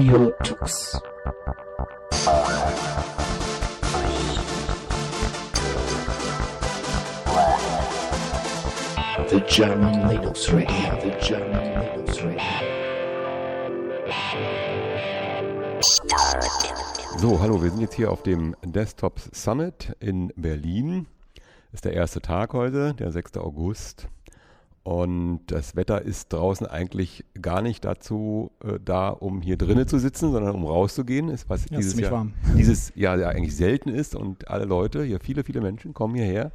Radio Tux. The German Linux Radio, the German Linux Radio. So, hallo, wir sind jetzt hier auf dem Desktop Summit in Berlin. Ist der erste Tag heute, der 6. August. Und das Wetter ist draußen eigentlich gar nicht dazu äh, da, um hier drinnen zu sitzen, sondern um rauszugehen. Ist, was Ja, dieses ist Jahr, warm. dieses Jahr ja eigentlich selten ist. Und alle Leute, hier viele, viele Menschen kommen hierher,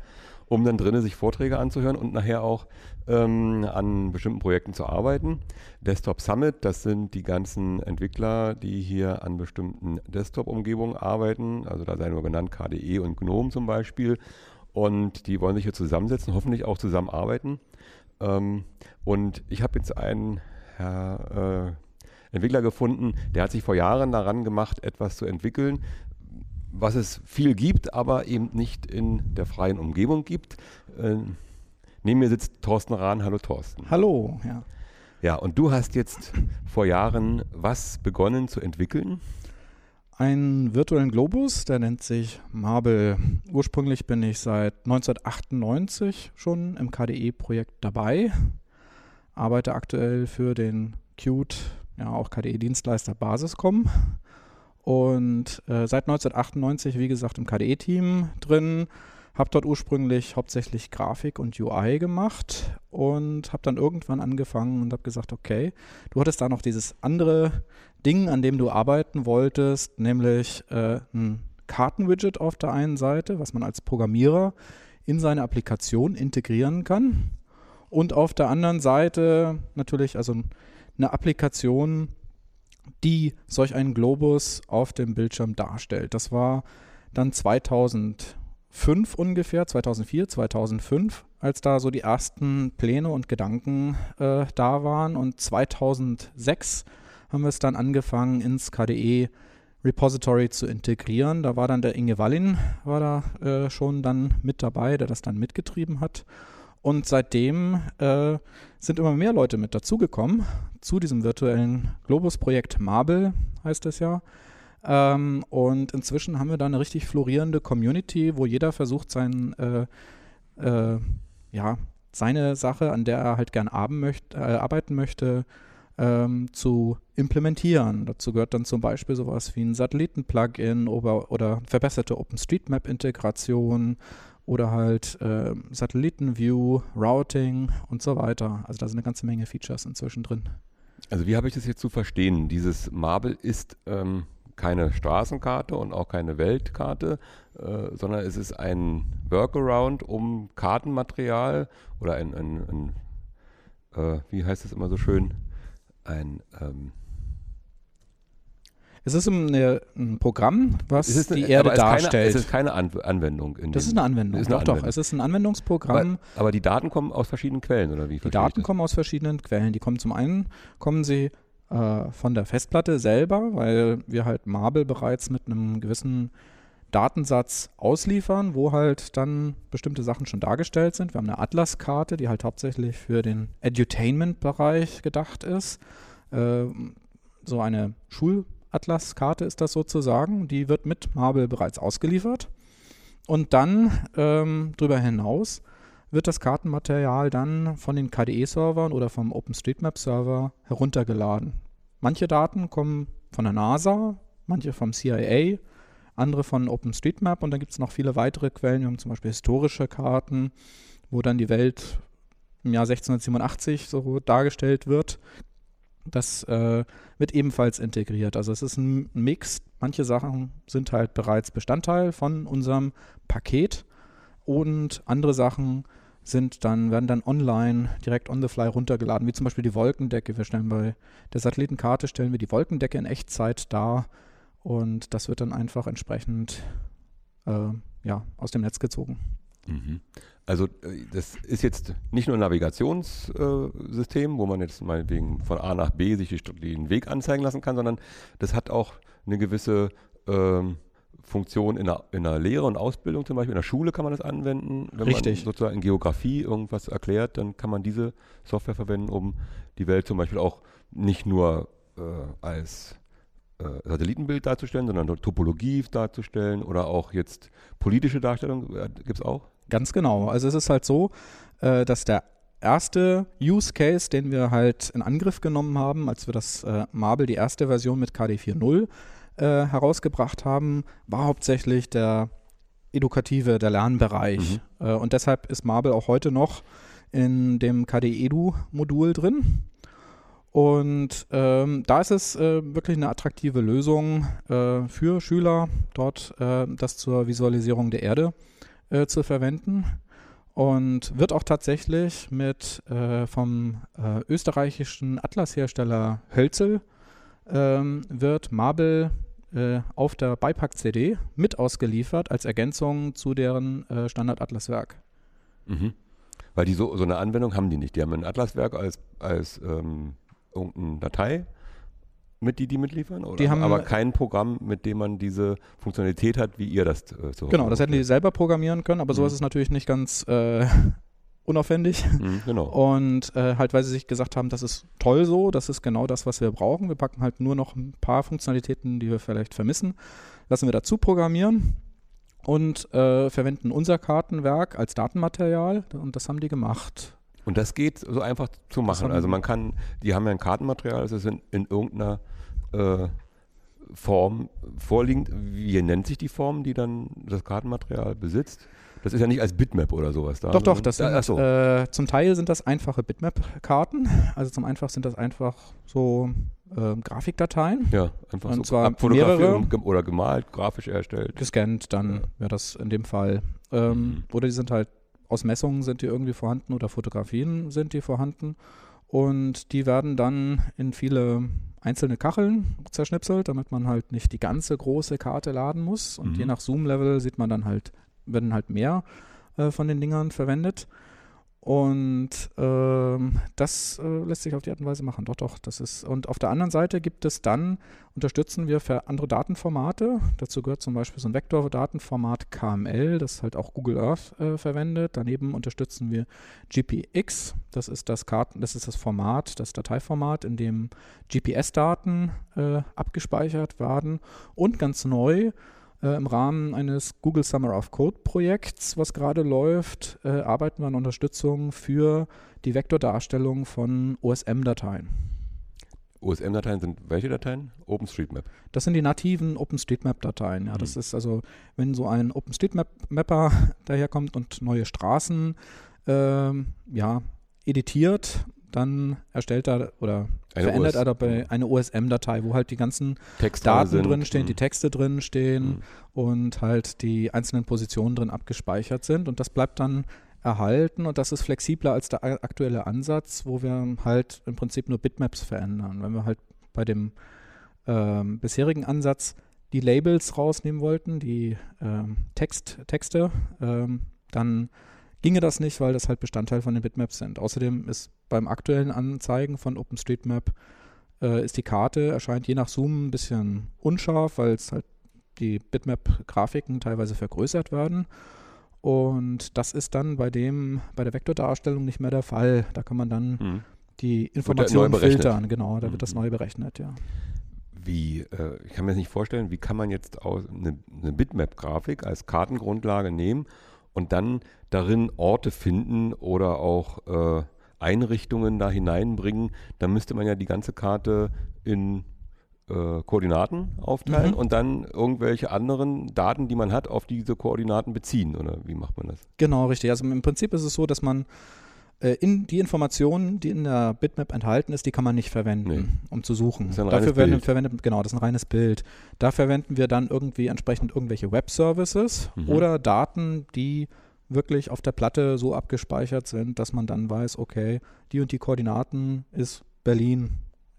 um dann drinnen sich Vorträge anzuhören und nachher auch ähm, an bestimmten Projekten zu arbeiten. Desktop Summit, das sind die ganzen Entwickler, die hier an bestimmten Desktop-Umgebungen arbeiten. Also da sei nur genannt KDE und GNOME zum Beispiel. Und die wollen sich hier zusammensetzen, hoffentlich auch zusammenarbeiten. Ähm, und ich habe jetzt einen Herr, äh, Entwickler gefunden, der hat sich vor Jahren daran gemacht, etwas zu entwickeln, was es viel gibt, aber eben nicht in der freien Umgebung gibt. Äh, neben mir sitzt Thorsten Rahn. Hallo Thorsten. Hallo, ja. Ja, und du hast jetzt vor Jahren was begonnen zu entwickeln? Einen virtuellen Globus, der nennt sich Marble. Ursprünglich bin ich seit 1998 schon im KDE-Projekt dabei, arbeite aktuell für den Qt, ja auch KDE-Dienstleister Basiscom und äh, seit 1998, wie gesagt, im KDE-Team drin, habe dort ursprünglich hauptsächlich Grafik und UI gemacht und habe dann irgendwann angefangen und habe gesagt, okay, du hattest da noch dieses andere Ding, an dem du arbeiten wolltest, nämlich äh, ein Kartenwidget auf der einen Seite, was man als Programmierer in seine Applikation integrieren kann. Und auf der anderen Seite natürlich also eine Applikation, die solch einen Globus auf dem Bildschirm darstellt. Das war dann 2005 ungefähr, 2004, 2005, als da so die ersten Pläne und Gedanken äh, da waren. Und 2006 haben wir es dann angefangen, ins KDE Repository zu integrieren. Da war dann der Inge Wallin, war da äh, schon dann mit dabei, der das dann mitgetrieben hat. Und seitdem äh, sind immer mehr Leute mit dazugekommen zu diesem virtuellen Globus-Projekt Marble, heißt es ja. Ähm, und inzwischen haben wir da eine richtig florierende Community, wo jeder versucht, sein, äh, äh, ja, seine Sache, an der er halt gern möchte, äh, arbeiten möchte ähm, zu implementieren. Dazu gehört dann zum Beispiel sowas wie ein Satelliten-Plugin oder, oder verbesserte OpenStreetMap-Integration oder halt äh, Satelliten-View, Routing und so weiter. Also da sind eine ganze Menge Features inzwischen drin. Also wie habe ich das jetzt zu verstehen? Dieses Marble ist ähm, keine Straßenkarte und auch keine Weltkarte, äh, sondern es ist ein Workaround, um Kartenmaterial oder ein, ein, ein äh, wie heißt es immer so schön, ein ähm, Es ist eine, ein Programm, was eine, die Erde es ist keine, darstellt. es ist keine An Anwendung. In das ist eine Anwendung. ist eine doch, doch. Anwendung. Es ist ein Anwendungsprogramm. aber, aber die Daten kommen aus verschiedenen Quellen, oder wie? Die Daten kommen aus verschiedenen Quellen. Die kommen zum einen, kommen sie äh, von der Festplatte selber, weil wir halt Marble bereits mit einem gewissen Datensatz ausliefern, wo halt dann bestimmte Sachen schon dargestellt sind. Wir haben eine Atlas-Karte, die halt hauptsächlich für den Edutainment-Bereich gedacht ist. Ähm, so eine Schulatlas-Karte ist das sozusagen. Die wird mit Marble bereits ausgeliefert. Und dann ähm, darüber hinaus wird das Kartenmaterial dann von den KDE-Servern oder vom OpenStreetMap-Server heruntergeladen. Manche Daten kommen von der NASA, manche vom CIA, andere von OpenStreetMap und dann gibt es noch viele weitere Quellen. Wir haben zum Beispiel historische Karten, wo dann die Welt im Jahr 1687 so dargestellt wird. Das äh, wird ebenfalls integriert. Also es ist ein Mix. Manche Sachen sind halt bereits Bestandteil von unserem Paket und andere Sachen sind dann, werden dann online direkt on the fly runtergeladen, wie zum Beispiel die Wolkendecke. Wir stellen bei der Satellitenkarte stellen wir die Wolkendecke in Echtzeit dar und das wird dann einfach entsprechend äh, ja, aus dem Netz gezogen. Mhm. Also äh, das ist jetzt nicht nur ein Navigationssystem, wo man jetzt meinetwegen von A nach B sich den Weg anzeigen lassen kann, sondern das hat auch eine gewisse ähm, Funktion in der, in der Lehre und Ausbildung zum Beispiel. In der Schule kann man das anwenden. Wenn Richtig. man sozusagen in Geografie irgendwas erklärt, dann kann man diese Software verwenden, um die Welt zum Beispiel auch nicht nur äh, als äh, Satellitenbild darzustellen, sondern Topologie darzustellen oder auch jetzt politische Darstellung äh, gibt es auch? Ganz genau. Also es ist halt so, äh, dass der erste Use Case, den wir halt in Angriff genommen haben, als wir das äh, Marble, die erste Version mit KD 4.0 äh, herausgebracht haben, war hauptsächlich der edukative, der Lernbereich. Mhm. Äh, und deshalb ist Marble auch heute noch in dem KD Edu-Modul drin. Und ähm, da ist es äh, wirklich eine attraktive Lösung äh, für Schüler, dort äh, das zur Visualisierung der Erde äh, zu verwenden. Und wird auch tatsächlich mit äh, vom äh, österreichischen Atlashersteller Hölzel ähm, wird Marble auf der Beipack-CD mit ausgeliefert als Ergänzung zu deren Standard-Atlaswerk. Mhm. Weil die so, so eine Anwendung haben die nicht. Die haben ein Atlaswerk als, als ähm irgendeine Datei, mit die die mitliefern? Oder? Die haben, aber kein Programm, mit dem man diese Funktionalität hat, wie ihr das äh, so Genau, das hätten die selber programmieren können, aber mhm. sowas ist natürlich nicht ganz äh, unaufwendig. Mhm, genau. Und äh, halt, weil sie sich gesagt haben, das ist toll so, das ist genau das, was wir brauchen. Wir packen halt nur noch ein paar Funktionalitäten, die wir vielleicht vermissen, lassen wir dazu programmieren und äh, verwenden unser Kartenwerk als Datenmaterial und das haben die gemacht. Und das geht so einfach zu machen. Also man kann, die haben ja ein Kartenmaterial, das ist in, in irgendeiner äh, Form vorliegend. Wie nennt sich die Form, die dann das Kartenmaterial besitzt? Das ist ja nicht als Bitmap oder sowas da. Doch, doch, das sind, so. äh, zum Teil sind das einfache Bitmap-Karten. Also zum einfach sind das einfach so äh, Grafikdateien. Ja, einfach und so zwar mehrere oder gemalt, grafisch erstellt. Gescannt, dann wäre das in dem Fall. Ähm, mhm. Oder die sind halt aus Messungen sind die irgendwie vorhanden oder Fotografien sind die vorhanden. Und die werden dann in viele einzelne Kacheln zerschnipselt, damit man halt nicht die ganze große Karte laden muss. Und mhm. je nach Zoom-Level sieht man dann halt, werden halt mehr äh, von den Dingern verwendet. Und ähm, das äh, lässt sich auf die Art und Weise machen. Doch, doch. Das ist, und auf der anderen Seite gibt es dann, unterstützen wir für andere Datenformate. Dazu gehört zum Beispiel so ein Vektordatenformat KML, das halt auch Google Earth äh, verwendet. Daneben unterstützen wir GPX. Das ist das Karten, das ist das Format, das Dateiformat, in dem GPS-Daten äh, abgespeichert werden. Und ganz neu äh, Im Rahmen eines Google Summer of Code Projekts, was gerade läuft, äh, arbeiten wir an Unterstützung für die Vektordarstellung von OSM-Dateien. OSM-Dateien sind welche Dateien? OpenStreetMap. Das sind die nativen OpenStreetMap-Dateien. Ja, mhm. Das ist also, wenn so ein OpenStreetMap-Mapper daherkommt und neue Straßen ähm, ja, editiert, dann erstellt er oder eine verändert OS er dabei eine OSM-Datei, wo halt die ganzen Texte Daten sind. drin stehen, mhm. die Texte drin stehen mhm. und halt die einzelnen Positionen drin abgespeichert sind. Und das bleibt dann erhalten und das ist flexibler als der aktuelle Ansatz, wo wir halt im Prinzip nur Bitmaps verändern. Wenn wir halt bei dem ähm, bisherigen Ansatz die Labels rausnehmen wollten, die ähm, Text, Texte, ähm, dann ginge das nicht, weil das halt Bestandteil von den Bitmaps sind. Außerdem ist beim aktuellen Anzeigen von OpenStreetMap äh, ist die Karte, erscheint je nach Zoom ein bisschen unscharf, weil es halt die Bitmap-Grafiken teilweise vergrößert werden. Und das ist dann bei dem, bei der Vektordarstellung nicht mehr der Fall. Da kann man dann mhm. die Informationen filtern, genau, da mhm. wird das mhm. neu berechnet, ja. Wie, äh, ich kann mir das nicht vorstellen, wie kann man jetzt eine, eine Bitmap-Grafik als Kartengrundlage nehmen und dann darin Orte finden oder auch äh, Einrichtungen da hineinbringen, dann müsste man ja die ganze Karte in äh, Koordinaten aufteilen mhm. und dann irgendwelche anderen Daten, die man hat, auf diese Koordinaten beziehen. Oder wie macht man das? Genau, richtig. Also im Prinzip ist es so, dass man äh, in die Informationen, die in der Bitmap enthalten ist, die kann man nicht verwenden, nee. um zu suchen. Das ist ein Dafür werden verwendet, genau, das ist ein reines Bild. Da verwenden wir dann irgendwie entsprechend irgendwelche Web-Services mhm. oder Daten, die wirklich auf der Platte so abgespeichert sind, dass man dann weiß, okay, die und die Koordinaten ist Berlin.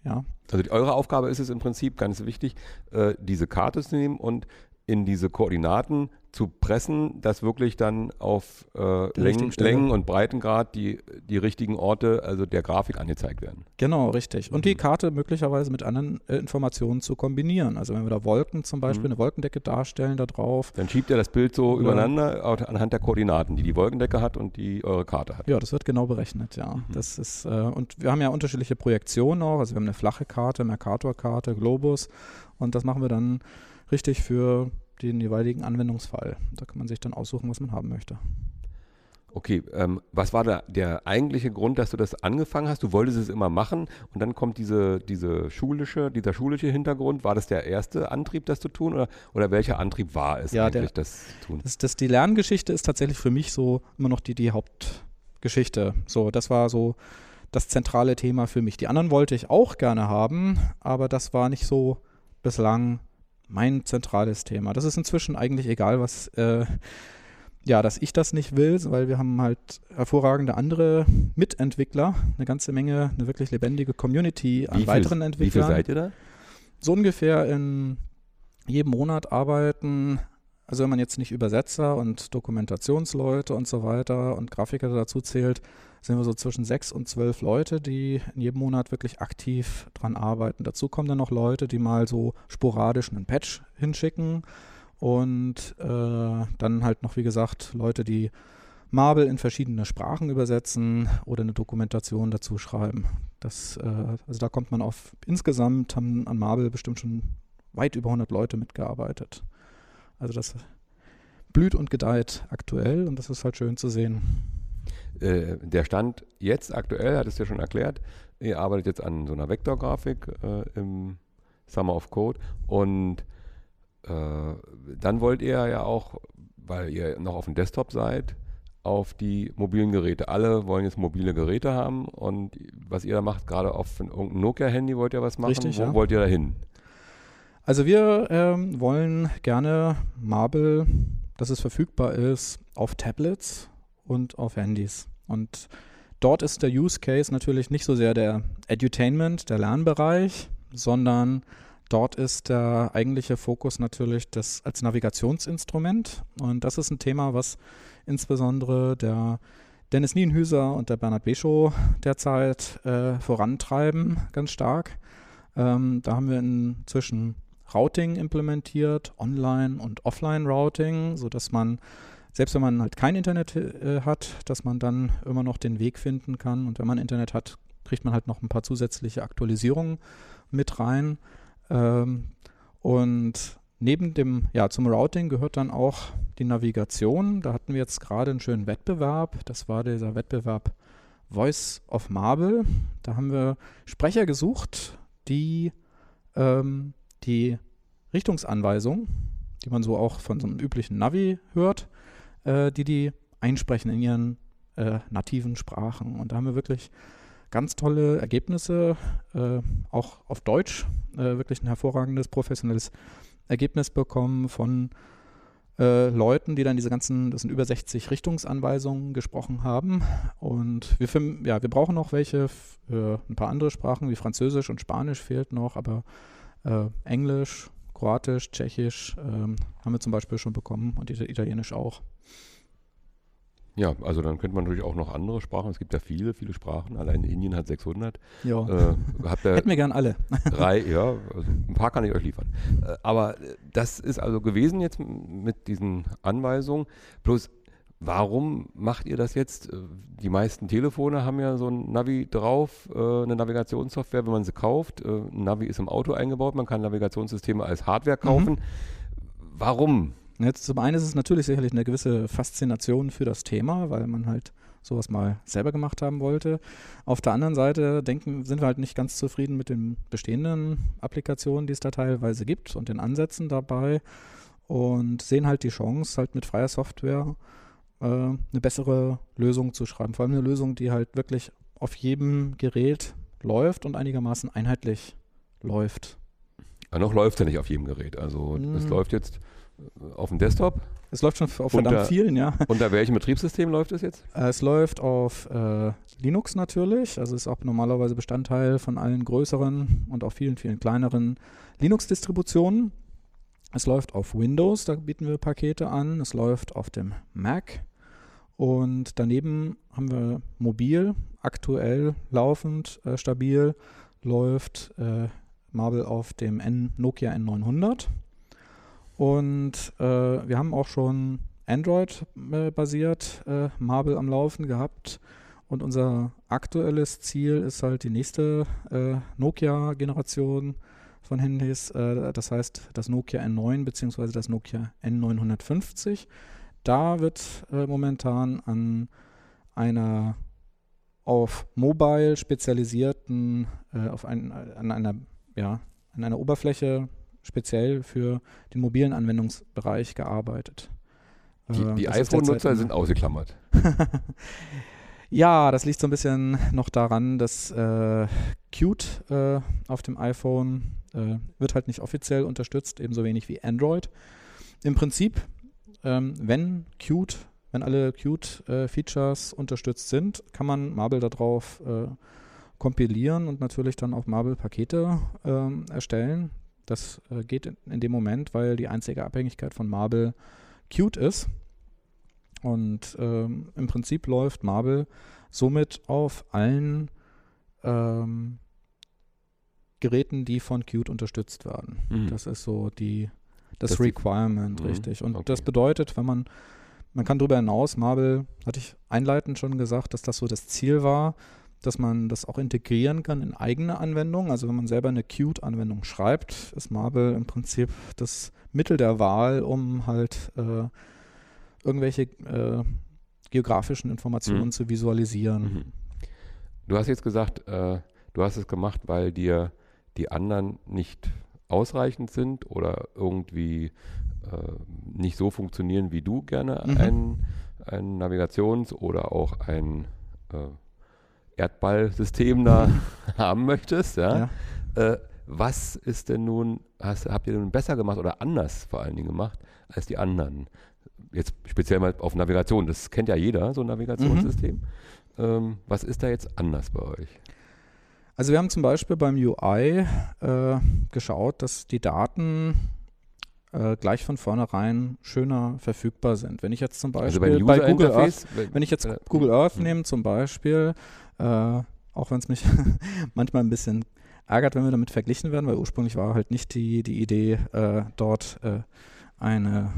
Ja. Also die, eure Aufgabe ist es im Prinzip ganz wichtig, äh, diese Karte zu nehmen und in diese Koordinaten zu pressen, dass wirklich dann auf äh, Längen. Längen und Breitengrad die, die richtigen Orte, also der Grafik angezeigt werden. Genau, richtig. Und die Mhm. Karte möglicherweise mit anderen äh, Informationen zu kombinieren. Also wenn wir da Wolken zum Beispiel, Mhm. eine Wolkendecke darstellen da drauf. Dann schiebt er das Bild so übereinander anhand der Koordinaten, die die Wolkendecke hat und die eure Karte hat. Ja, das wird genau berechnet, ja. Das ist, äh, und wir haben ja unterschiedliche Projektionen auch. Also wir haben eine flache Karte, Mercator-Karte, Globus. Und das machen wir dann richtig für den jeweiligen Anwendungsfall. Da kann man sich dann aussuchen, was man haben möchte. Okay, ähm, was war da der eigentliche Grund, dass du das angefangen hast? Du wolltest es immer machen und dann kommt diese, diese schulische, dieser schulische Hintergrund. War das der erste Antrieb, das zu tun oder, oder welcher Antrieb war es Ja, der- eigentlich, das zu tun? Das, das, die Lerngeschichte ist tatsächlich für mich so immer noch die, die Hauptgeschichte. So, das war so das zentrale Thema für mich. Die anderen wollte ich auch gerne haben, aber das war nicht so bislang mein zentrales Thema. Das ist inzwischen eigentlich egal, was, äh, ja, dass ich das nicht will, weil wir haben halt hervorragende andere Mitentwickler, eine ganze Menge, eine wirklich lebendige Community an viel- weiteren Wie viel Entwicklern seid ihr da? so ungefähr in jedem Monat arbeiten, also wenn man jetzt nicht Übersetzer und Dokumentationsleute und so weiter und Grafiker dazu zählt, sind wir so zwischen sechs und zwölf Leute, die in jedem Monat wirklich aktiv dran arbeiten. Dazu kommen dann noch Leute, die mal so sporadisch einen Patch hinschicken und äh, dann halt noch, wie gesagt, Leute, die Marble in verschiedene Sprachen übersetzen oder eine Dokumentation dazu schreiben. Das, äh, also da kommt man auf, insgesamt haben an Marble bestimmt schon weit über 100 Leute mitgearbeitet. Also das blüht und gedeiht aktuell und das ist halt schön zu sehen. Äh, der Stand jetzt aktuell, hattest du ja schon erklärt, ihr arbeitet jetzt an so einer Vektorgrafik äh, im Summer of Code und äh, dann wollt ihr ja auch, weil ihr noch auf dem Desktop seid, auf die mobilen Geräte. Alle wollen jetzt mobile Geräte haben und was ihr da macht, gerade auf ein- irgendein Nokia-Handy wollt ihr was machen. Richtig, Wo ja. wollt ihr da hin? Also wir ähm, wollen gerne Marble, dass es verfügbar ist, auf Tablets und auf Handys. Und dort ist der Use Case natürlich nicht so sehr der Edutainment, der Lernbereich, sondern dort ist der eigentliche Fokus natürlich das als Navigationsinstrument. Und das ist ein Thema, was insbesondere der Dennis Nienhüser und der Bernhard Beschow derzeit äh, vorantreiben, ganz stark. Ähm, da haben wir inzwischen Routing implementiert, Online- und Offline-Routing, sodass man, selbst wenn man halt kein Internet äh, hat, dass man dann immer noch den Weg finden kann. Und wenn man Internet hat, kriegt man halt noch ein paar zusätzliche Aktualisierungen mit rein. Ähm, und neben dem, ja, zum Routing gehört dann auch die Navigation. Da hatten wir jetzt gerade einen schönen Wettbewerb. Das war dieser Wettbewerb Voice of Marble. Da haben wir Sprecher gesucht, die ähm, die Richtungsanweisung, die man so auch von so einem üblichen Navi hört, äh, die die einsprechen in ihren äh, nativen Sprachen. Und da haben wir wirklich ganz tolle Ergebnisse, äh, auch auf Deutsch, äh, wirklich ein hervorragendes professionelles Ergebnis bekommen von äh, Leuten, die dann diese ganzen, das sind über 60 Richtungsanweisungen gesprochen haben. Und wir, ja, wir brauchen noch welche für ein paar andere Sprachen, wie Französisch und Spanisch fehlt noch, aber äh, Englisch, Kroatisch, Tschechisch ähm, haben wir zum Beispiel schon bekommen und Ita- Italienisch auch. Ja, also dann könnte man natürlich auch noch andere Sprachen. Es gibt ja viele, viele Sprachen. Allein Indien hat 600. Ja. Äh, habt ihr Hätten wir gern alle. drei, ja, also ein paar kann ich euch liefern. Äh, aber äh, das ist also gewesen jetzt mit diesen Anweisungen. Bloß, warum macht ihr das jetzt? Äh, Die meisten Telefone haben ja so ein Navi drauf, äh, eine Navigationssoftware, wenn man sie kauft. Äh, Ein Navi ist im Auto eingebaut, man kann Navigationssysteme als Hardware kaufen. Warum? Jetzt zum einen ist es natürlich sicherlich eine gewisse Faszination für das Thema, weil man halt sowas mal selber gemacht haben wollte. Auf der anderen Seite denken, sind wir halt nicht ganz zufrieden mit den bestehenden Applikationen, die es da teilweise gibt und den Ansätzen dabei und sehen halt die Chance, halt mit freier Software äh, eine bessere Lösung zu schreiben. Vor allem eine Lösung, die halt wirklich auf jedem Gerät läuft und einigermaßen einheitlich läuft. Ja, noch läuft ja nicht auf jedem Gerät. Also es Mhm. läuft jetzt äh, auf dem Desktop. Es läuft schon auf verdammt Unter- vielen, ja. Unter welchem Betriebssystem läuft es jetzt? Äh, Es läuft auf äh, Linux natürlich, also ist auch normalerweise Bestandteil von allen größeren und auch vielen, vielen kleineren Linux-Distributionen. Es läuft auf Windows, da bieten wir Pakete an. Es läuft auf dem Mac. Und daneben haben wir mobil, aktuell laufend, äh, stabil, läuft äh, Marble auf dem N Nokia N900. Und äh, wir haben auch schon Android-basiert äh, Marble am Laufen gehabt. Und unser aktuelles Ziel ist halt die nächste äh, Nokia-Generation von Handys. Äh, das heißt das Nokia N9 bzw. das Nokia N950. Da wird äh, momentan an einer auf Mobile spezialisierten, äh, auf ein, an einer, ja, an einer Oberfläche speziell für den mobilen Anwendungsbereich gearbeitet. Die, Äh, die iPhone-Nutzer sind ausgeklammert. Ja, das liegt so ein bisschen noch daran, dass äh, Qt äh, auf dem iPhone äh, wird halt nicht offiziell unterstützt, ebenso wenig wie Android. Im Prinzip, ähm, wenn Qt, wenn alle Qt-Features unterstützt sind, kann man Marble darauf äh, kompilieren und natürlich dann auch Marble-Pakete ähm, erstellen. Das äh, geht in, in dem Moment, weil die einzige Abhängigkeit von Marble Qt ist. Und ähm, im Prinzip läuft Marble somit auf allen ähm, Geräten, die von Qt unterstützt werden. Mhm. Das ist so die, das, Das die- Requirement, Mhm, richtig. Und okay. das bedeutet, wenn man, man kann darüber hinaus, Marble, hatte ich einleitend schon gesagt, dass das so das Ziel war, dass man das auch integrieren kann in eigene Anwendungen. Also wenn man selber eine Qt-Anwendung schreibt, ist Marble im Prinzip das Mittel der Wahl, um halt äh, irgendwelche äh, geografischen Informationen Mhm. zu visualisieren. Mhm. Du hast jetzt gesagt, äh, du hast es gemacht, weil dir die anderen nicht ausreichend sind oder irgendwie äh, nicht so funktionieren, wie du gerne Mhm. ein, ein Navigations- oder auch ein äh, Erdballsystem da haben möchtest. Ja? Ja. Äh, was ist denn nun, hast, habt ihr nun besser gemacht oder anders vor allen Dingen gemacht als die anderen? Jetzt speziell mal auf Navigation, das kennt ja jeder, so ein Navigationssystem. Ähm, was ist da jetzt anders bei euch? Also wir haben zum Beispiel beim UI äh, geschaut, dass die Daten äh, gleich von vornherein schöner verfügbar sind. Wenn ich jetzt zum Also Beispiel beim bei Google Earth, wenn ich jetzt äh, Google Earth mhm. nehme zum Beispiel, äh, auch wenn es mich manchmal ein bisschen ärgert, wenn wir damit verglichen werden, weil ursprünglich war halt nicht die, die Idee, äh, dort äh, eine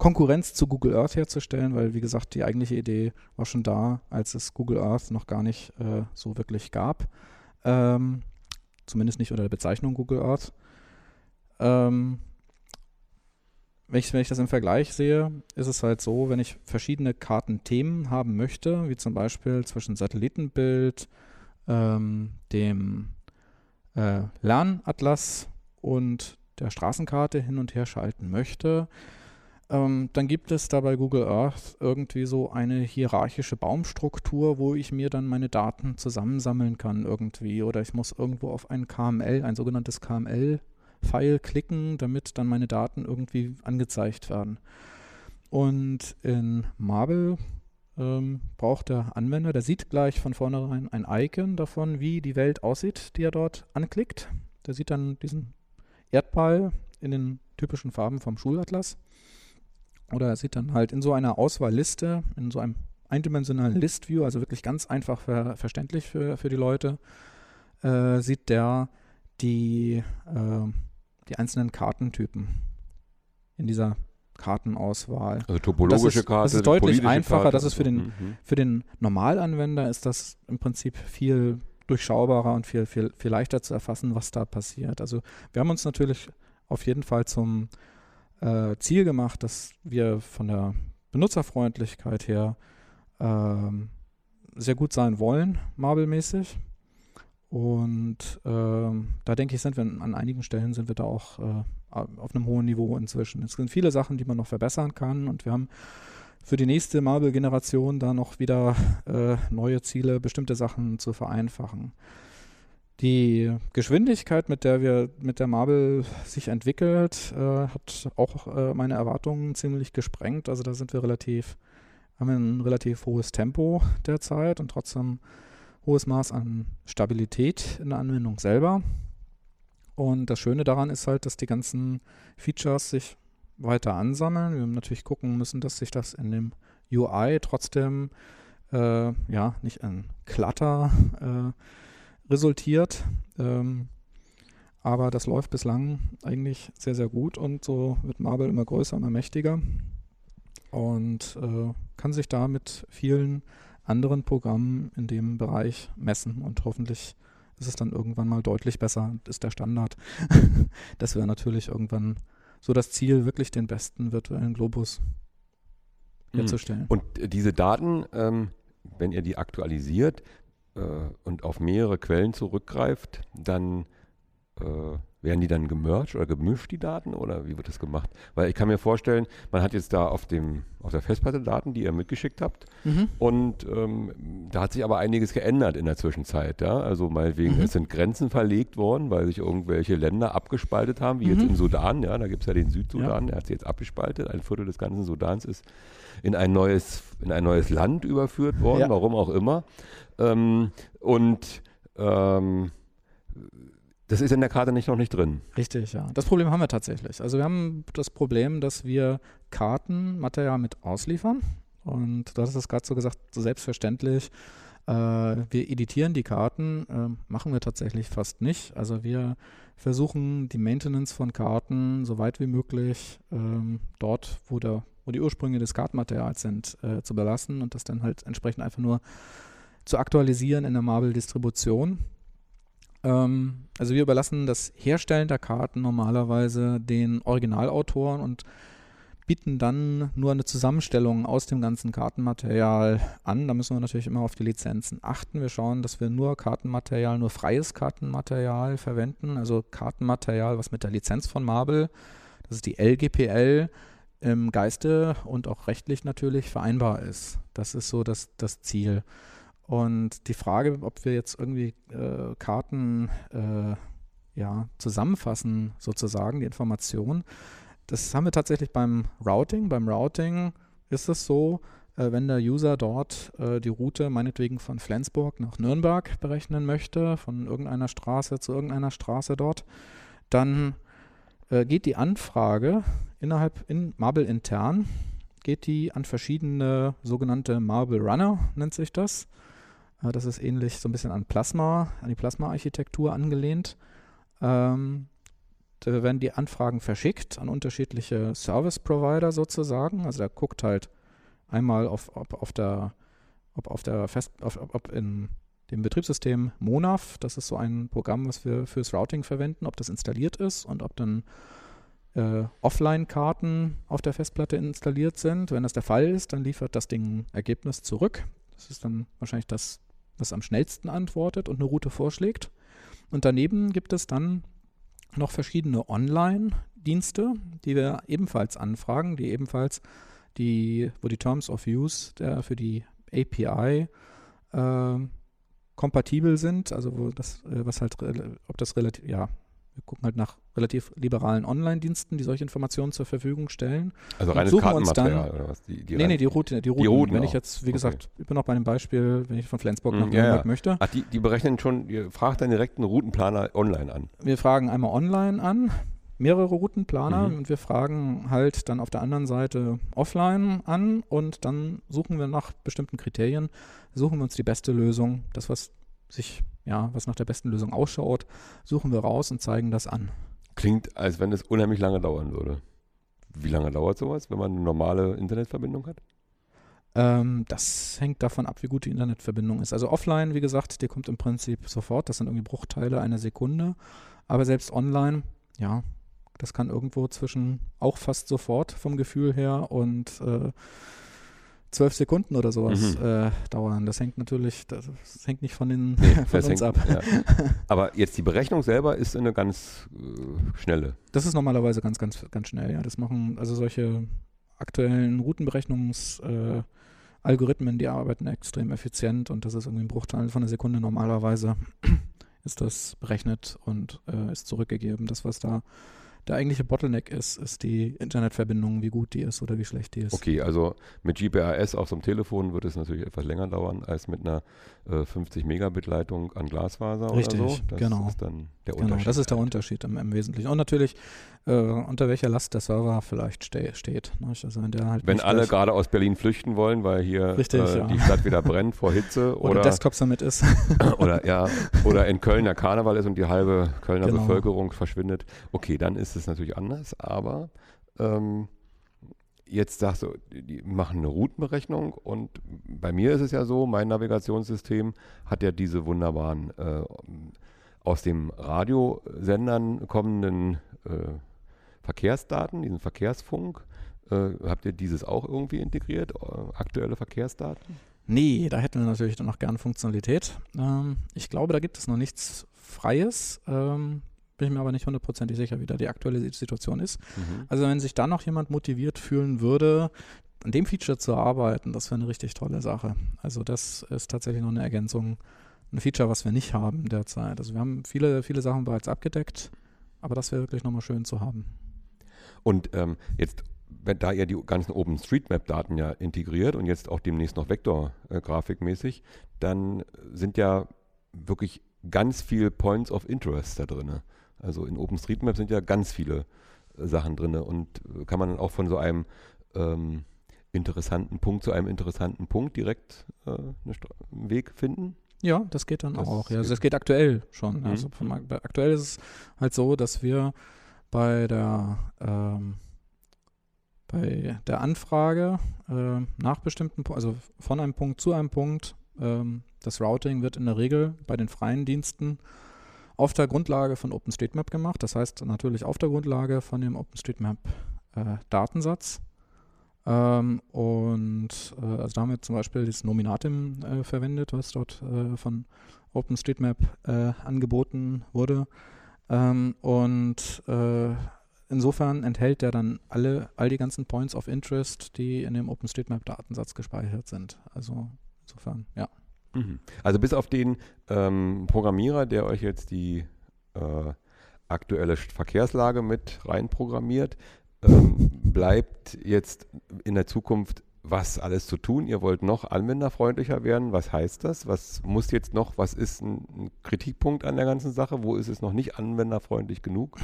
Konkurrenz zu Google Earth herzustellen, weil wie gesagt, die eigentliche Idee war schon da, als es Google Earth noch gar nicht äh, so wirklich gab. Ähm, zumindest nicht unter der Bezeichnung Google Earth. Ähm, wenn, ich, wenn ich das im Vergleich sehe, ist es halt so, wenn ich verschiedene Kartenthemen haben möchte, wie zum Beispiel zwischen Satellitenbild, ähm, dem äh, Lernatlas und der Straßenkarte hin und her schalten möchte, ähm, dann gibt es da bei Google Earth irgendwie so eine hierarchische Baumstruktur, wo ich mir dann meine Daten zusammensammeln kann irgendwie. Oder ich muss irgendwo auf ein KML, ein sogenanntes KML-File klicken, damit dann meine Daten irgendwie angezeigt werden. Und in Marble ähm, braucht der Anwender, der sieht gleich von vornherein ein Icon davon, wie die Welt aussieht, die er dort anklickt. Der sieht dann diesen Erdball in den typischen Farben vom Schulatlas. Oder er sieht dann halt in so einer Auswahlliste, in so einem eindimensionalen List-View, also wirklich ganz einfach ver verständlich für, für die Leute, äh, sieht der die, äh, die einzelnen Kartentypen in dieser Kartenauswahl. Also topologische Das ist- Karte. das ist deutlich einfacher, Karte das ist für den- Mhm. Für den Normalanwender ist das im Prinzip viel durchschaubarer und viel, viel, viel leichter zu erfassen, was da passiert. Also wir haben uns natürlich auf jeden Fall zum äh, Ziel gemacht, dass wir von der Benutzerfreundlichkeit her ähm, sehr gut sein wollen, Marble-mäßig. Und ähm, da denke ich, sind wir an einigen Stellen sind wir da auch äh, auf einem hohen Niveau inzwischen. Es sind viele Sachen, die man noch verbessern kann und wir haben für die nächste Marble-Generation da noch wieder äh, neue Ziele, bestimmte Sachen zu vereinfachen. Die Geschwindigkeit, mit der wir mit der Marble sich entwickelt, äh, hat auch äh, meine Erwartungen ziemlich gesprengt. Also da sind wir relativ, haben ein relativ hohes Tempo derzeit und trotzdem hohes Maß an Stabilität in der Anwendung selber. Und das Schöne daran ist halt, dass die ganzen Features sich weiter ansammeln. Wir natürlich gucken müssen, dass sich das in dem UI trotzdem äh, ja nicht ein Clutter äh, resultiert. Ähm, aber das läuft bislang eigentlich sehr, sehr gut und so wird Marble immer größer, immer mächtiger und äh, kann sich da mit vielen anderen Programmen in dem Bereich messen und hoffentlich ist es dann irgendwann mal deutlich besser, ist der Standard. das wäre natürlich irgendwann so das Ziel, wirklich den besten virtuellen Globus Mhm. herzustellen. Und äh, diese Daten, ähm, wenn ihr die aktualisiert äh, und auf mehrere Quellen zurückgreift, dann äh, werden die dann gemerged oder gemischt, die Daten, oder wie wird das gemacht? Weil ich kann mir vorstellen, man hat jetzt da auf, dem, auf der Festplatte Daten, die ihr mitgeschickt habt, Mhm. und ähm, da hat sich aber einiges geändert in der Zwischenzeit. Ja? Also meinetwegen, Mhm. es sind Grenzen verlegt worden, weil sich irgendwelche Länder abgespaltet haben, wie jetzt Mhm. im Sudan. Ja? Da gibt es ja den Südsudan, der hat sich jetzt abgespaltet. Ein Viertel des ganzen Sudans ist in ein neues, in ein neues Land überführt worden, Ja. warum auch immer. Ähm, und ähm, das ist in der Karte nicht noch nicht drin. Richtig, ja. Das Problem haben wir tatsächlich. Also wir haben das Problem, dass wir Kartenmaterial mit ausliefern. Und du hast es gerade so gesagt, so selbstverständlich. Äh, wir editieren die Karten, äh, machen wir tatsächlich fast nicht. Also wir versuchen die Maintenance von Karten so weit wie möglich ähm, dort, wo, der, wo die Ursprünge des Kartenmaterials sind, äh, zu belassen und das dann halt entsprechend einfach nur zu aktualisieren in der Marble-Distribution. Ähm, also wir überlassen das Herstellen der Karten normalerweise den Originalautoren und bieten dann nur eine Zusammenstellung aus dem ganzen Kartenmaterial an. Da müssen wir natürlich immer auf die Lizenzen achten. Wir schauen, dass wir nur Kartenmaterial, nur freies Kartenmaterial verwenden, also Kartenmaterial, was mit der Lizenz von Marble, das ist die LGPL, im Geiste und auch rechtlich natürlich vereinbar ist. Das ist so das, das Ziel. Und die Frage, ob wir jetzt irgendwie äh, Karten äh, ja, zusammenfassen, sozusagen, die Information, das haben wir tatsächlich beim Routing. Beim Routing ist es so, äh, wenn der User dort äh, die Route meinetwegen von Flensburg nach Nürnberg berechnen möchte, von irgendeiner Straße zu irgendeiner Straße dort, dann äh, geht die Anfrage innerhalb in Marble intern, geht die an verschiedene sogenannte Marble Runner, nennt sich das. Das ist ähnlich so ein bisschen an Plasma, an die Plasma-Architektur angelehnt. Ähm, da werden die Anfragen verschickt an unterschiedliche Service-Provider sozusagen. Also der guckt halt einmal auf, ob auf der, ob auf der Fest, auf, ob in dem Betriebssystem Monaf, das ist so ein Programm, was wir fürs Routing verwenden, ob das installiert ist und ob dann äh, Offline-Karten auf der Festplatte installiert sind. Wenn das der Fall ist, dann liefert das Ding ein Ergebnis zurück. Das ist dann wahrscheinlich das, was am schnellsten antwortet und eine Route vorschlägt. Und daneben gibt es dann noch verschiedene Online-Dienste, die wir ebenfalls anfragen, die ebenfalls die, wo die Terms of Use der, für die API äh, kompatibel sind, also wo das, äh, was halt, ob das relativ, ja, wir gucken halt nach relativ liberalen Online-Diensten, die solche Informationen zur Verfügung stellen. Also reines Kartenmaterial oder was? Die, die nee, nee, die Route, die Routen. Routen Wenn ich auch. jetzt, wie Okay. gesagt, ich bin noch bei einem Beispiel, wenn ich von Flensburg nach Mhm, ja, Nürnberg ja. möchte. Ach, die, die berechnen schon, ihr fragt dann direkt einen Routenplaner online an. Wir fragen einmal online an, mehrere Routenplaner Mhm. und wir fragen halt dann auf der anderen Seite offline an und dann suchen wir nach bestimmten Kriterien, suchen wir uns die beste Lösung, das was sich, ja, was nach der besten Lösung ausschaut, suchen wir raus und zeigen das an. Klingt, als wenn es unheimlich lange dauern würde. Wie lange dauert sowas, wenn man eine normale Internetverbindung hat? Ähm, das hängt davon ab, wie gut die Internetverbindung ist. Also offline, wie gesagt, die kommt im Prinzip sofort, das sind irgendwie Bruchteile einer Sekunde, aber selbst online, ja, das kann irgendwo zwischen auch fast sofort vom Gefühl her und äh, zwölf Sekunden oder sowas Mhm. äh, dauern. Das hängt natürlich, das, das hängt nicht von, den, von Das uns hängt- ab. Ja. Aber jetzt die Berechnung selber ist eine ganz äh, schnelle. Das ist normalerweise ganz, ganz, ganz schnell, ja. Das machen also solche aktuellen Routenberechmungs- äh, die arbeiten extrem effizient und das ist irgendwie ein Bruchteil von einer Sekunde normalerweise ist das berechnet und äh, ist zurückgegeben. Das, was da der eigentliche Bottleneck ist, ist die Internetverbindung, wie gut die ist oder wie schlecht die ist. Okay, also mit GPRS auf so einem Telefon wird es natürlich etwas länger dauern als mit einer äh, 50 Megabit Leitung an Glasfaser Richtig, oder so. Das genau. ist dann der Genau, Unterschied. das ist der Unterschied im, im Wesentlichen. Und natürlich, äh, unter welcher Last der Server vielleicht ste steht. Ne? Also wenn der halt Wenn alle gerade aus Berlin flüchten wollen, weil hier Richtig, äh, ja. die Stadt wieder brennt vor Hitze oder, oder, Desktops damit ist. oder, ja, oder in Köln der Karneval ist und die halbe Kölner Genau. Bevölkerung verschwindet. Okay, dann ist es natürlich anders, aber ähm, jetzt sagst du, die die machen eine Routenberechnung und bei mir ist es ja so, mein Navigationssystem hat ja diese wunderbaren äh, aus dem Radiosendern kommenden äh, Verkehrsdaten, diesen Verkehrsfunk. Äh, habt ihr dieses auch irgendwie integriert, äh, aktuelle Verkehrsdaten? Nee, da hätten wir natürlich dann noch gerne Funktionalität. Ähm, ich glaube, da gibt es noch nichts Freies. Ähm, bin ich mir aber nicht hundertprozentig sicher, wie da die aktuelle Situation ist. Also wenn sich da noch jemand motiviert fühlen würde, an dem Feature zu arbeiten, das wäre eine richtig tolle Sache. Also das ist tatsächlich noch eine Ergänzung, ein Feature, was wir nicht haben derzeit. Also wir haben viele, viele Sachen bereits abgedeckt, aber das wäre wirklich nochmal schön zu haben. Und ähm, jetzt, wenn da ihr die ganzen OpenStreetMap-Daten ja integriert und jetzt auch demnächst noch Vektor-Grafikmäßig, dann sind ja wirklich ganz viel Points of Interest da drin. Also in OpenStreetMap sind ja ganz viele äh, Sachen drin und äh, kann man dann auch von so einem ähm, interessanten Punkt zu einem interessanten Punkt direkt äh, einen Weg finden. Ja, das geht dann Das auch. Ja, also das geht aktuell schon. Mhm. Also bei- aktuell ist es halt so, dass wir bei der ähm, bei der Anfrage äh, nach bestimmten, also von einem Punkt zu einem Punkt, ähm, das Routing wird in der Regel bei den freien Diensten auf der Grundlage von OpenStreetMap gemacht. Das heißt natürlich auf der Grundlage von dem OpenStreetMap-Datensatz. ähm, und äh, also damit zum Beispiel das Nominatim äh, verwendet, was dort äh, von OpenStreetMap äh, angeboten wurde. Ähm, und äh, insofern enthält der dann alle, all die ganzen Points of Interest, die in dem OpenStreetMap-Datensatz gespeichert sind. Also insofern, ja. Also bis auf den ähm, Programmierer, der euch jetzt die äh, aktuelle Verkehrslage mit reinprogrammiert, ähm, bleibt jetzt in der Zukunft was alles zu tun. Ihr wollt noch anwenderfreundlicher werden. Was heißt das? Was muss jetzt noch? Was ist ein, ein Kritikpunkt an der ganzen Sache? Wo ist es noch nicht anwenderfreundlich genug?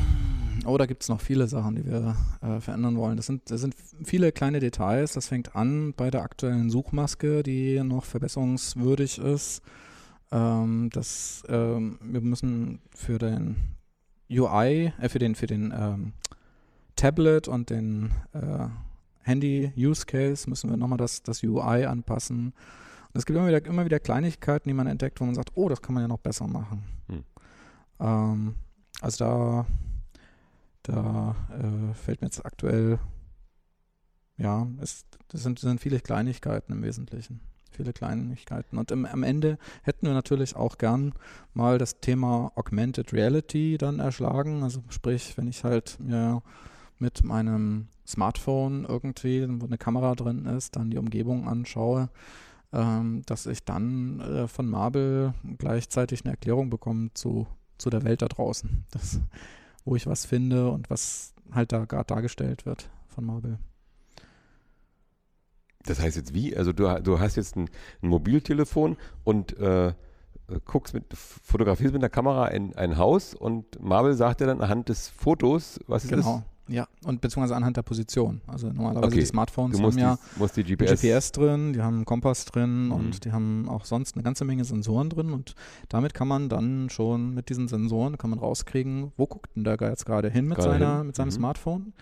Oh, da gibt es noch viele Sachen, die wir äh, verändern wollen. Das sind, das sind viele kleine Details. Das fängt an bei der aktuellen Suchmaske, die noch verbesserungswürdig ist. Ähm, das, ähm, wir müssen für den UI, äh, für den, für den ähm, Tablet und den äh, Handy-Use-Case müssen wir nochmal das, das UI anpassen. Und es gibt immer wieder, immer wieder Kleinigkeiten, die man entdeckt, wo man sagt, oh, das kann man ja noch besser machen. Hm. Ähm, also da da äh, fällt mir jetzt aktuell, ja, es, das sind, sind viele Kleinigkeiten im Wesentlichen. Viele Kleinigkeiten. Und im, am Ende hätten wir natürlich auch gern mal das Thema Augmented Reality dann erschlagen. Also sprich, wenn ich halt mir mit meinem Smartphone irgendwie, wo eine Kamera drin ist, dann die Umgebung anschaue, ähm, dass ich dann äh, von Marvel gleichzeitig eine Erklärung bekomme zu, zu der Welt da draußen. Das, wo ich was finde und was halt da gerade dargestellt wird von Marvel. Das heißt jetzt wie? Also du, du hast jetzt ein, ein Mobiltelefon und äh, guckst mit, fotografierst mit der Kamera ein, ein Haus und Marvel sagt dir dann anhand des Fotos, was Genau. ist. Ja, und beziehungsweise anhand der Position. Also normalerweise Okay. die Smartphones haben ja die die GPS, GPS drin, die haben einen Kompass drin Mhm. und die haben auch sonst eine ganze Menge Sensoren drin und damit kann man dann schon mit diesen Sensoren kann man rauskriegen, wo guckt denn der jetzt gerade hin mit Gerade seiner hin. mit seinem Mhm. Smartphone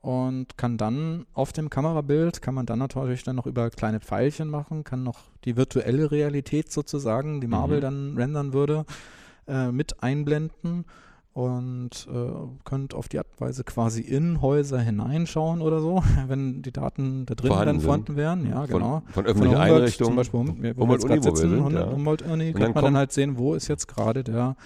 und kann dann auf dem Kamerabild kann man dann natürlich dann noch über kleine Pfeilchen machen, kann noch die virtuelle Realität sozusagen, die Marvel Mhm. dann rendern würde, äh, mit einblenden und äh, könnt auf die Art und Weise quasi in Häuser hineinschauen oder so, wenn die Daten da drin Vorhanden dann vorhanden wären. Ja, von, genau. von Von öffentlichen der Humboldt Einrichtungen. Zum Beispiel, wo wir Humboldt jetzt wir sitzen, sind, ja. Humboldt Uni, kann dann man dann kommt- halt sehen, wo ist jetzt gerade der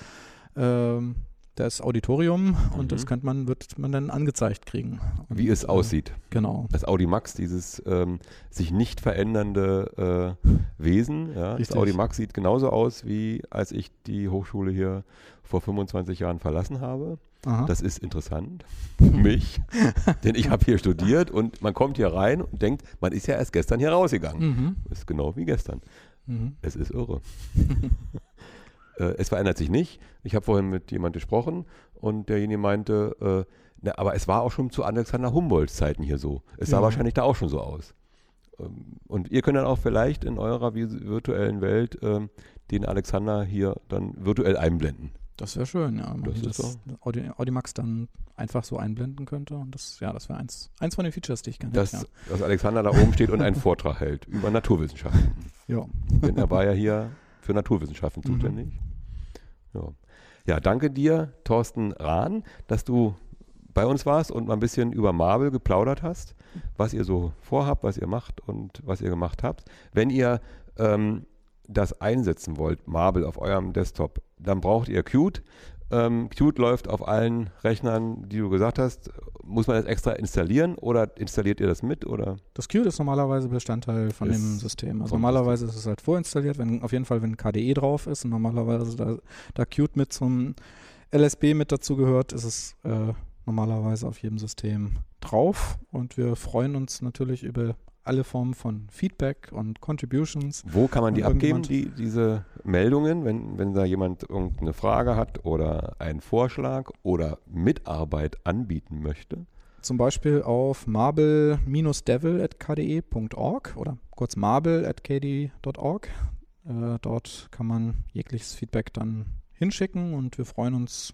ähm, das Auditorium und das Mhm. könnte man, wird man dann angezeigt kriegen. Und, wie es äh, aussieht. Genau. Das Audi Max, dieses ähm, sich nicht verändernde äh, Wesen. Ja. Das Richtig. Audi Max sieht genauso aus, wie als ich die Hochschule hier vor 25 Jahren verlassen habe. Aha. Das ist interessant für mich, denn ich habe hier studiert und man kommt hier rein und denkt, man ist ja erst gestern hier rausgegangen. Mhm. Ist genau wie gestern. Mhm. Es ist irre. äh, es verändert sich nicht. Ich habe vorhin mit jemandem gesprochen und derjenige meinte, äh, na, aber es war auch schon zu Alexander Humboldts Zeiten hier so. Es sah Ja. wahrscheinlich da auch schon so aus. Ähm, und ihr könnt dann auch vielleicht in eurer virtuellen Welt ähm, den Alexander hier dann virtuell einblenden. Das wäre schön, ja. Wenn man Das ist das Audi Audimax dann einfach so einblenden könnte. Und das, ja, das wäre eins, eins von den Features, die ich gerne hätte. dass Alexander da oben steht und einen Vortrag hält über Naturwissenschaften. Ja. ja. Denn er war ja hier für Naturwissenschaften Mhm. zuständig. Ja. ja, danke dir, Thorsten Rahn, dass du bei uns warst und mal ein bisschen über Marvel geplaudert hast, was ihr so vorhabt, was ihr macht und was ihr gemacht habt. Wenn ihr ähm, das einsetzen wollt, Marvel auf eurem Desktop, dann braucht ihr Qt. Ähm, Qt läuft auf allen Rechnern, die du gesagt hast. Muss man das extra installieren oder installiert ihr das mit? Oder? Das Qt ist normalerweise Bestandteil von Ist dem System. Also normalerweise ist es halt vorinstalliert, wenn auf jeden Fall, wenn KDE drauf ist und normalerweise da, da Qt mit zum LSB mit dazu gehört, ist es äh, normalerweise auf jedem System drauf. Und wir freuen uns natürlich über alle Formen von Feedback und Contributions. Wo kann man die abgeben, die, diese Meldungen, wenn, wenn da jemand irgendeine Frage hat oder einen Vorschlag oder Mitarbeit anbieten möchte? Zum Beispiel auf marble-devil.kde.org oder kurz marble.kd.org. Äh, dort kann man jegliches Feedback dann hinschicken und wir freuen uns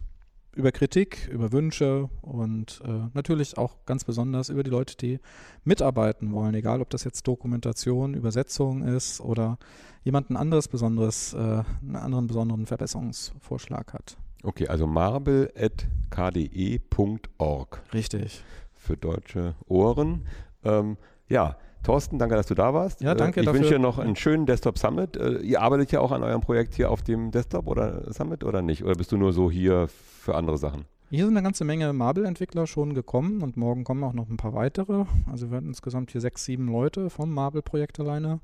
über Kritik, über Wünsche und äh, natürlich auch ganz besonders über die Leute, die mitarbeiten wollen, egal ob das jetzt Dokumentation, Übersetzung ist oder jemand ein anderes besonderes, äh, einen anderen besonderen Verbesserungsvorschlag hat. Okay, also marble.kde.org Richtig. für deutsche Ohren. Ähm, ja, Thorsten, danke, dass du da warst. Ja, danke Äh, Ich dafür. wünsche dir noch einen schönen Desktop Summit. Äh, Ihr arbeitet ja auch an eurem Projekt hier auf dem Desktop oder Summit oder nicht? Oder bist du nur so hier für andere Sachen? Hier sind eine ganze Menge Marble-Entwickler schon gekommen und morgen kommen auch noch ein paar weitere. Also wir werden insgesamt hier sechs, sieben Leute vom Marble-Projekt alleine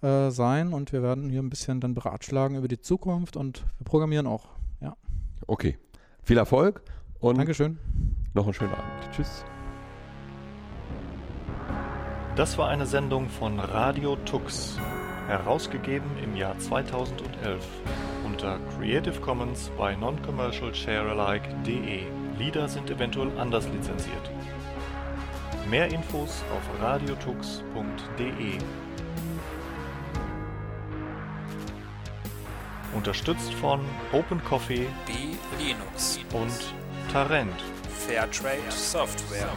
äh, sein und wir werden hier ein bisschen dann beratschlagen über die Zukunft und wir programmieren auch. Ja, Okay, viel Erfolg und Dankeschön. noch einen schönen Abend. Tschüss. Das war eine Sendung von Radio Tux, herausgegeben im Jahr 2011 unter Creative Commons by Non-Commercial Sharealike.de. Lieder sind eventuell anders lizenziert. Mehr Infos auf radiotux.de. Unterstützt von Open Coffee B Linux und Tarent. Fairtrade Software